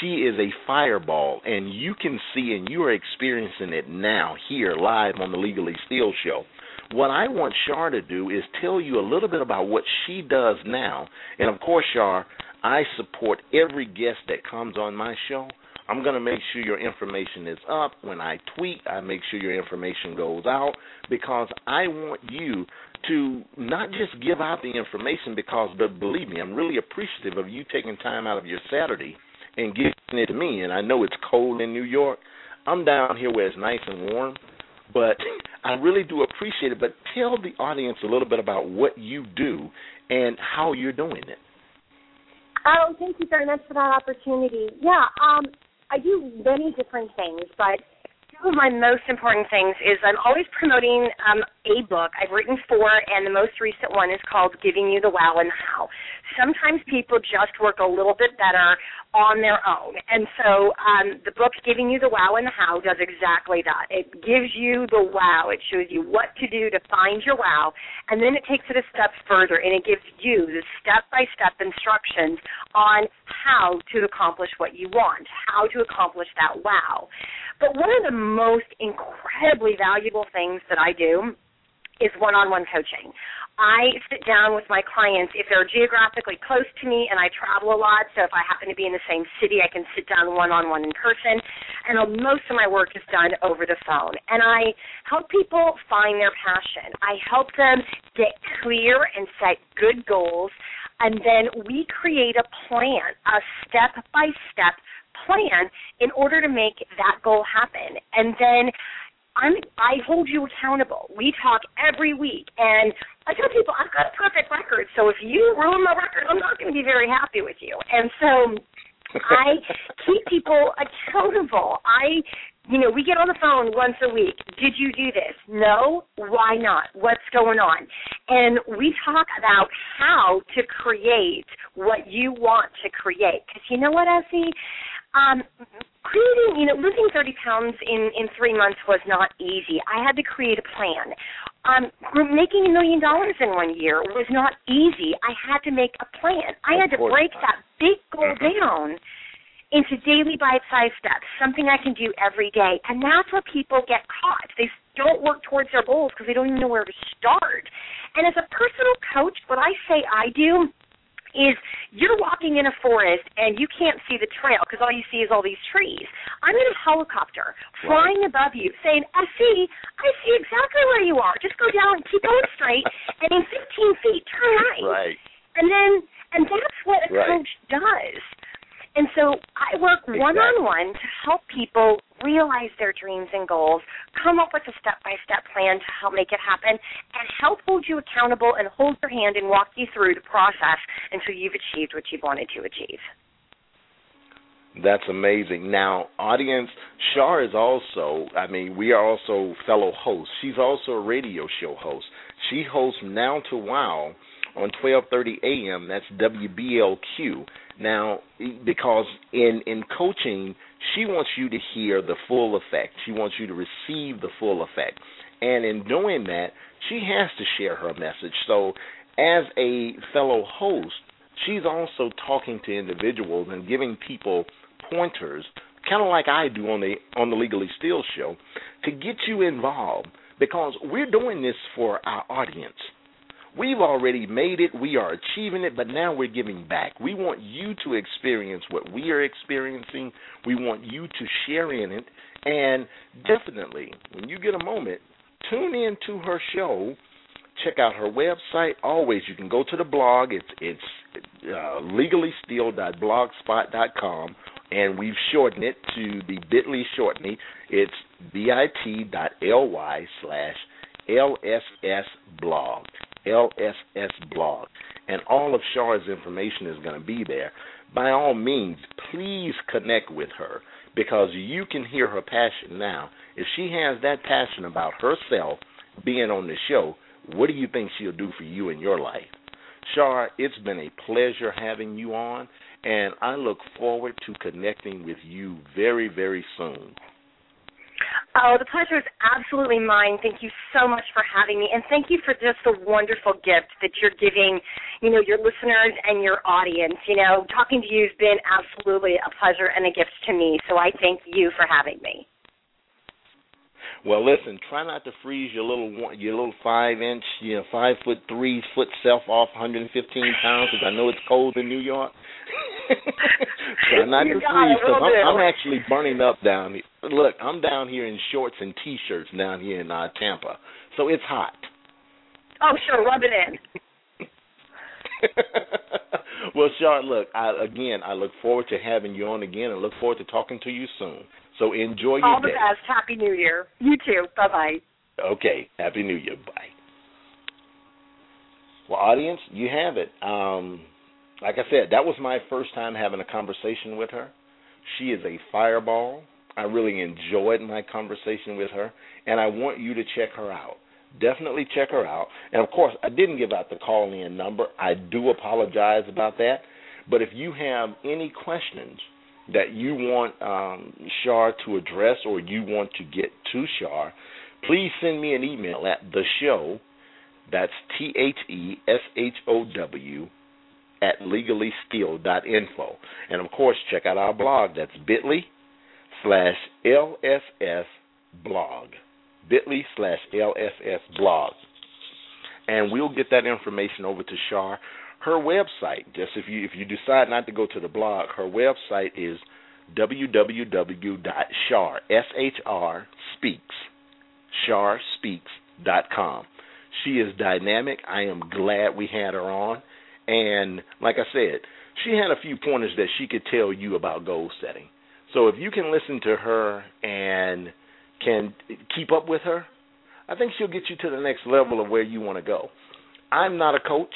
she is a fireball, and you can see and you are experiencing it now here live on the Legally Steal show. What I want Shar to do is tell you a little bit about what she does now, and of course, Shar, I support every guest that comes on my show. I'm going to make sure your information is up. When I tweet, I make sure your information goes out because I want you to not just give out the information because, but believe me, I'm really appreciative of you taking time out of your Saturday and giving it to me. And I know it's cold in New York. I'm down here where it's nice and warm, but I really do appreciate it. But tell the audience a little bit about what you do and how you're doing it.
Oh, thank you very much for that opportunity. Yeah, um, I do many different things, but two of my most important things is I'm always promoting um, a book. I've written four, and the most recent one is called Giving You the Wow and the How. Sometimes people just work a little bit better on their own. And so um, the book Giving You the Wow and the How does exactly that. It gives you the wow. It shows you what to do to find your wow, and then it takes it a step further and it gives you the step-by-step instructions on how to accomplish what you want, how to accomplish that wow. But one of the most incredibly valuable things that I do is one-on-one coaching. I sit down with my clients if they're geographically close to me and I travel a lot. So if I happen to be in the same city, I can sit down one on one in person. And uh, most of my work is done over the phone. And I help people find their passion. I help them get clear and set good goals. And then we create a plan, a step by step plan in order to make that goal happen. And then I'm I hold you accountable. We talk every week and I tell people I've got a perfect record, so if you ruin my record, I'm not going to be very happy with you. And so I keep people accountable. I you know, we get on the phone once a week. Did you do this? No. Why not? What's going on? And we talk about how to create what you want to create. Because you know what, SC? Um, creating, you know, losing 30 pounds in, in three months was not easy. I had to create a plan. Um, making a million dollars in one year was not easy. I had to make a plan. I had to break that big goal mm-hmm. down into daily bite-sized steps, something I can do every day. And that's where people get caught. They don't work towards their goals because they don't even know where to start. And as a personal coach, what I say I do is you're walking in a forest and you can't see the trail because all you see is all these trees. I'm in a helicopter flying right. above you saying, I see, I see exactly where you are. Just go down and keep going straight and in 15 feet, turn right.
Right.
And then, and that's what a
right.
coach does. And so I work one on one to help people realize their dreams and goals, come up with a step by step plan to help make it happen, and help hold you accountable and hold your hand and walk you through the process until you've achieved what you've wanted to achieve.
That's amazing. Now, audience, Shar is also, I mean, we are also fellow hosts. She's also a radio show host. She hosts Now to Wow on 12:30 a.m. That's WBLQ. Now, because in in coaching, she wants you to hear the full effect. She wants you to receive the full effect. And in doing that, she has to share her message. So, as a fellow host, she's also talking to individuals and giving people pointers, kind of like I do on the on the Legally Steal show, to get you involved because we're doing this for our audience. We've already made it, we are achieving it, but now we're giving back. We want you to experience what we are experiencing. We want you to share in it. And definitely, when you get a moment, tune in to her show. Check out her website. Always, you can go to the blog. It's it's uh, legallysteal.blogspot.com, and we've shortened it to the Bitly shortening. It's bit.ly slash lss blog. LSS blog. And all of Shar's information is going to be there. By all means, please connect with her because you can hear her passion now. If she has that passion about herself being on the show, what do you think she'll do for you in your life? Shar, it's been a pleasure having you on, and I look forward to connecting with you very, very soon.
Oh, the pleasure is absolutely mine. Thank you so much for having me, and thank you for just the wonderful gift that you're giving, you know, your listeners and your audience. You know, talking to you has been absolutely a pleasure and a gift to me. So I thank you for having me.
Well, listen, try not to freeze your little your little five inch, you know, five foot three foot self off 115 pounds because I know it's cold in New York. try not
you
to
because
I'm, I'm actually burning up down here. Look, I'm down here in shorts and t-shirts down here in uh, Tampa, so it's hot.
Oh, sure, rub it in.
well, Sean, look, I, again, I look forward to having you on again and look forward to talking to you soon. So enjoy your
All the
day.
best. Happy New Year. You too. Bye bye.
Okay. Happy New Year. Bye. Well, audience, you have it. Um, like I said, that was my first time having a conversation with her. She is a fireball. I really enjoyed my conversation with her, and I want you to check her out. Definitely check her out. And of course, I didn't give out the call in number. I do apologize about that. But if you have any questions, that you want um, Shar to address or you want to get to Shar, please send me an email at the show. That's T H E S H O W at legallysteal.info. And of course, check out our blog. That's bit.ly slash LSS blog. bit.ly slash LSS blog. And we'll get that information over to Shar her website, just if you if you decide not to go to the blog, her website is www.shar s h r speaks sharspeaks.com. She is dynamic. I am glad we had her on, and like I said, she had a few pointers that she could tell you about goal setting. So if you can listen to her and can keep up with her, I think she'll get you to the next level of where you want to go. I'm not a coach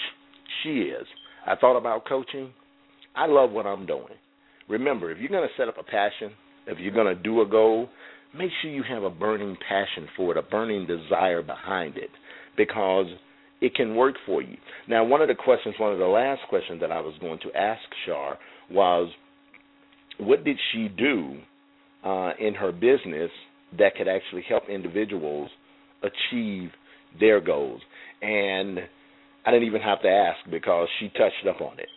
she is. I thought about coaching. I love what I'm doing. Remember, if you're going to set up a passion, if you're going to do a goal, make sure you have a burning passion for it, a burning desire behind it, because it can work for you. Now, one of the questions, one of the last questions that I was going to ask Shar was, what did she do uh, in her business that could actually help individuals achieve their goals? And I didn't even have to ask because she touched up on it.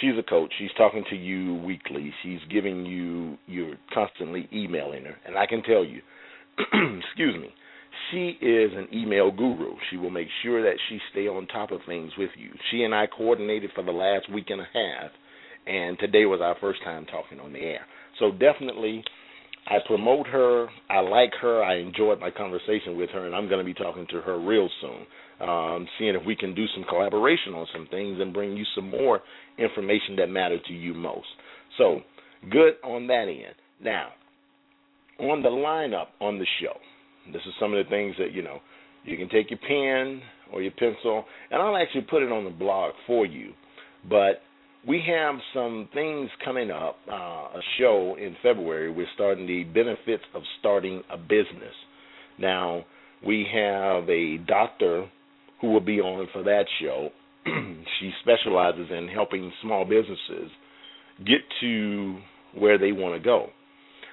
She's a coach. She's talking to you weekly. She's giving you, you're constantly emailing her. And I can tell you, excuse me, she is an email guru. She will make sure that she stay on top of things with you. She and I coordinated for the last week and a half, and today was our first time talking on the air. So definitely, I promote her. I like her. I enjoyed my conversation with her, and I'm going to be talking to her real soon, um, seeing if we can do some collaboration on some things and bring you some more information that matter to you most. So good on that end. Now, on the lineup on the show, this is some of the things that you know. You can take your pen or your pencil, and I'll actually put it on the blog for you. But we have some things coming up. Uh, a show in February. We're starting the benefits of starting a business. Now we have a doctor who will be on for that show. she specializes in helping small businesses get to where they want to go.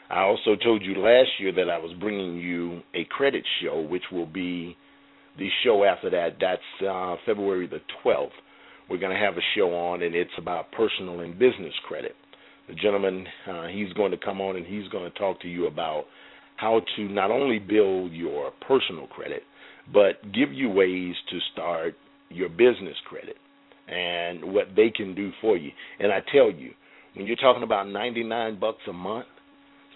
I also told you last year that I was bringing you a credit show, which will be the show after that. That's uh, February the 12th. We're going to have a show on, and it's about personal and business credit. The gentleman, uh, he's going to come on and he's going to talk to you about how to not only build your personal credit, but give you ways to start your business credit and what they can do for you. And I tell you, when you're talking about 99 bucks a month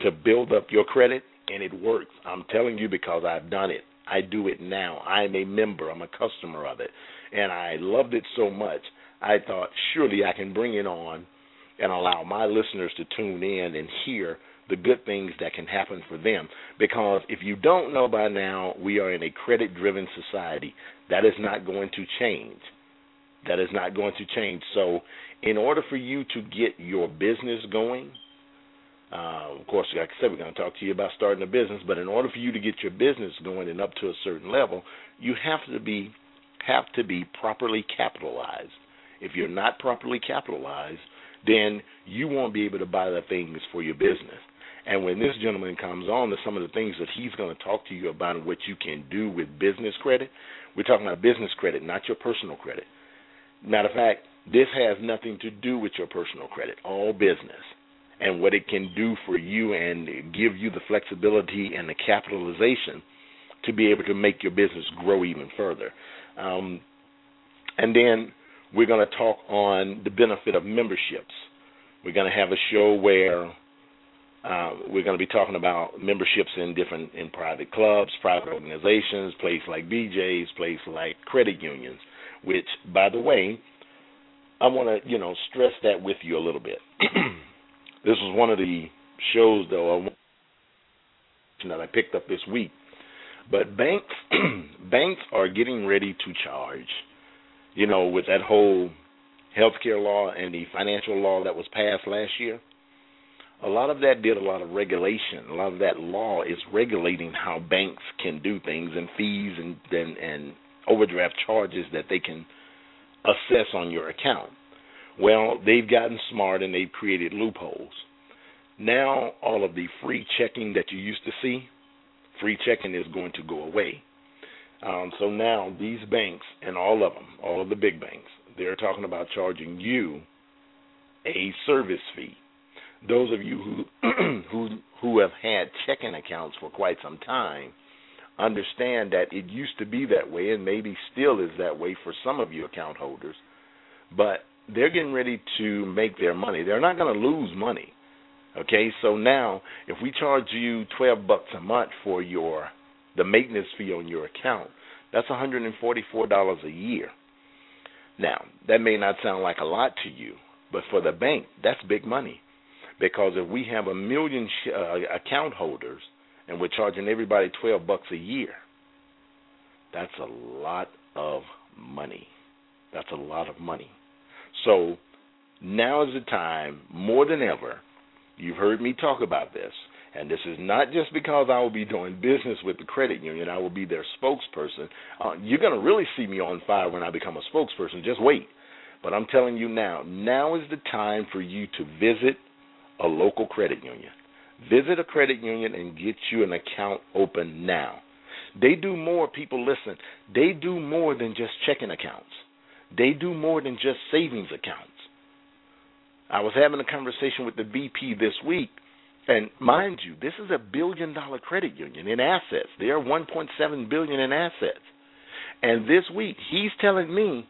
to build up your credit and it works. I'm telling you because I've done it. I do it now. I'm a member, I'm a customer of it. And I loved it so much. I thought surely I can bring it on and allow my listeners to tune in and hear the good things that can happen for them. Because if you don't know by now, we are in a credit driven society. That is not going to change. That is not going to change. So, in order for you to get your business going, uh, of course, like I said, we're going to talk to you about starting a business. But in order for you to get your business going and up to a certain level, you have to be have to be properly capitalized. If you're not properly capitalized, then you won't be able to buy the things for your business. And when this gentleman comes on, to some of the things that he's going to talk to you about and what you can do with business credit. We're talking about business credit, not your personal credit. Matter of fact, this has nothing to do with your personal credit, all business, and what it can do for you and give you the flexibility and the capitalization to be able to make your business grow even further. Um, and then we're going to talk on the benefit of memberships. We're going to have a show where uh, we're going to be talking about memberships in different in private clubs, private organizations, places like BJ's, places like credit unions. Which, by the way, I want to you know stress that with you a little bit. this was one of the shows though that I picked up this week but banks banks are getting ready to charge. You know, with that whole healthcare law and the financial law that was passed last year, a lot of that did a lot of regulation. A lot of that law is regulating how banks can do things and fees and and, and overdraft charges that they can assess on your account. Well, they've gotten smart and they've created loopholes. Now all of the free checking that you used to see, free checking is going to go away. Um, so now these banks and all of them, all of the big banks, they're talking about charging you a service fee. Those of you who who who have had checking accounts for quite some time understand that it used to be that way and maybe still is that way for some of you account holders, but they're getting ready to make their money. They're not going to lose money. Okay, so now if we charge you twelve bucks a month for your the maintenance fee on your account, that's $144 a year. Now that may not sound like a lot to you, but for the bank, that's big money because if we have a million sh- uh, account holders and we're charging everybody 12 bucks a year, that's a lot of money. That's a lot of money. So now is the time more than ever You've heard me talk about this. And this is not just because I will be doing business with the credit union. I will be their spokesperson. Uh, you're going to really see me on fire when I become a spokesperson. Just wait. But I'm telling you now, now is the time for you to visit a local credit union. Visit a credit union and get you an account open now. They do more, people listen, they do more than just checking accounts. They do more than just savings accounts. I was having a conversation with the VP this week, And mind you, this is a billion dollar credit union in assets. They are 1.7 billion in assets. And this week, he's telling me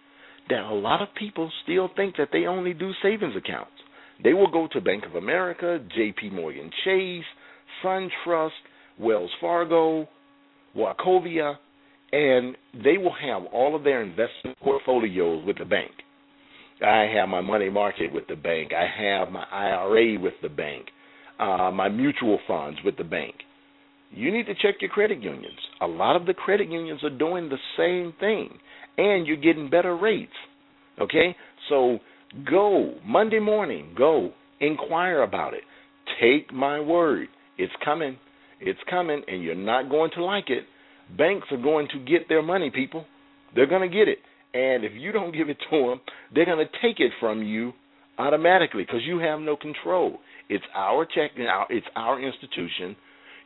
that a lot of people still think that they only do savings accounts. They will go to Bank of America, JP Morgan Chase, SunTrust, Wells Fargo, Wachovia, and they will have all of their investment portfolios with the bank. I have my money market with the bank. I have my IRA with the bank, uh, my mutual funds with the bank. You need to check your credit unions. A lot of the credit unions are doing the same thing, and you're getting better rates. Okay? So go Monday morning, go inquire about it. Take my word. It's coming. It's coming, and you're not going to like it. Banks are going to get their money, people. They're going to get it. And if you don't give it to them, they're going to take it from you automatically because you have no control. It's our check, it's our institution.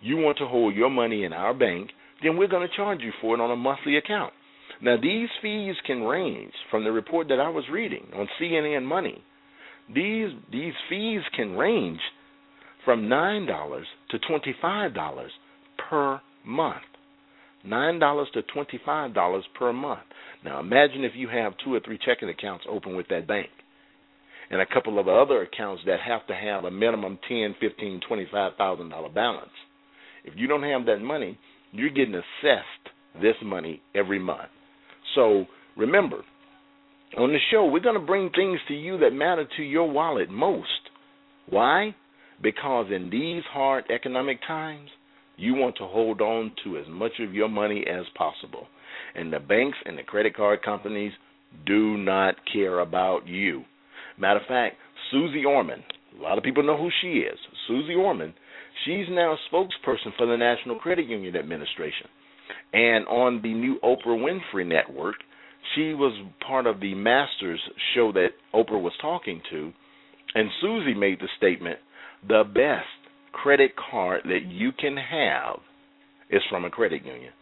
You want to hold your money in our bank, then we're going to charge you for it on a monthly account. Now, these fees can range from the report that I was reading on CNN Money. These these fees can range from nine dollars to twenty five dollars per month. Nine dollars to twenty five dollars per month. Now imagine if you have two or three checking accounts open with that bank, and a couple of other accounts that have to have a minimum ten, fifteen, twenty five thousand dollar balance. If you don't have that money, you're getting assessed this money every month. So remember, on the show, we're going to bring things to you that matter to your wallet most. Why? Because in these hard economic times, you want to hold on to as much of your money as possible. And the banks and the credit card companies do not care about you. Matter of fact, Susie Orman, a lot of people know who she is. Susie Orman, she's now a spokesperson for the National Credit Union Administration. And on the new Oprah Winfrey Network, she was part of the Masters show that Oprah was talking to. And Susie made the statement the best credit card that you can have is from a credit union.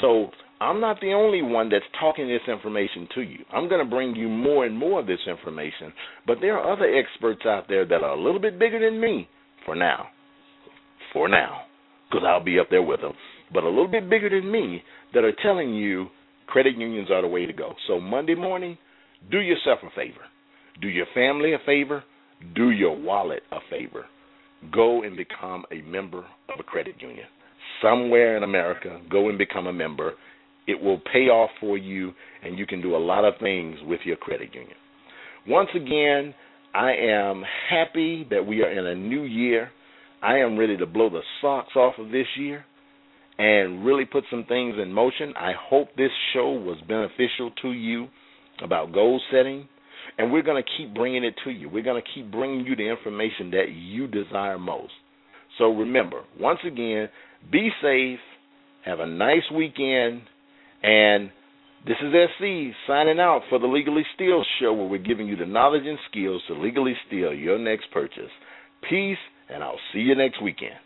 So I'm not the only one that's talking this information to you. I'm going to bring you more and more of this information, but there are other experts out there that are a little bit bigger than me for now. For now, because I'll be up there with them, but a little bit bigger than me that are telling you credit unions are the way to go. So Monday morning, do yourself a favor. Do your family a favor. Do your wallet a favor go and become a member of a credit union. Somewhere in America, go and become a member. It will pay off for you, and you can do a lot of things with your credit union. Once again, I am happy that we are in a new year. I am ready to blow the socks off of this year and really put some things in motion. I hope this show was beneficial to you about goal setting, and we're going to keep bringing it to you. We're going to keep bringing you the information that you desire most. So remember, once again, be safe, have a nice weekend, and this is SC signing out for the Legally Steal show where we're giving you the knowledge and skills to legally steal your next purchase. Peace, and I'll see you next weekend.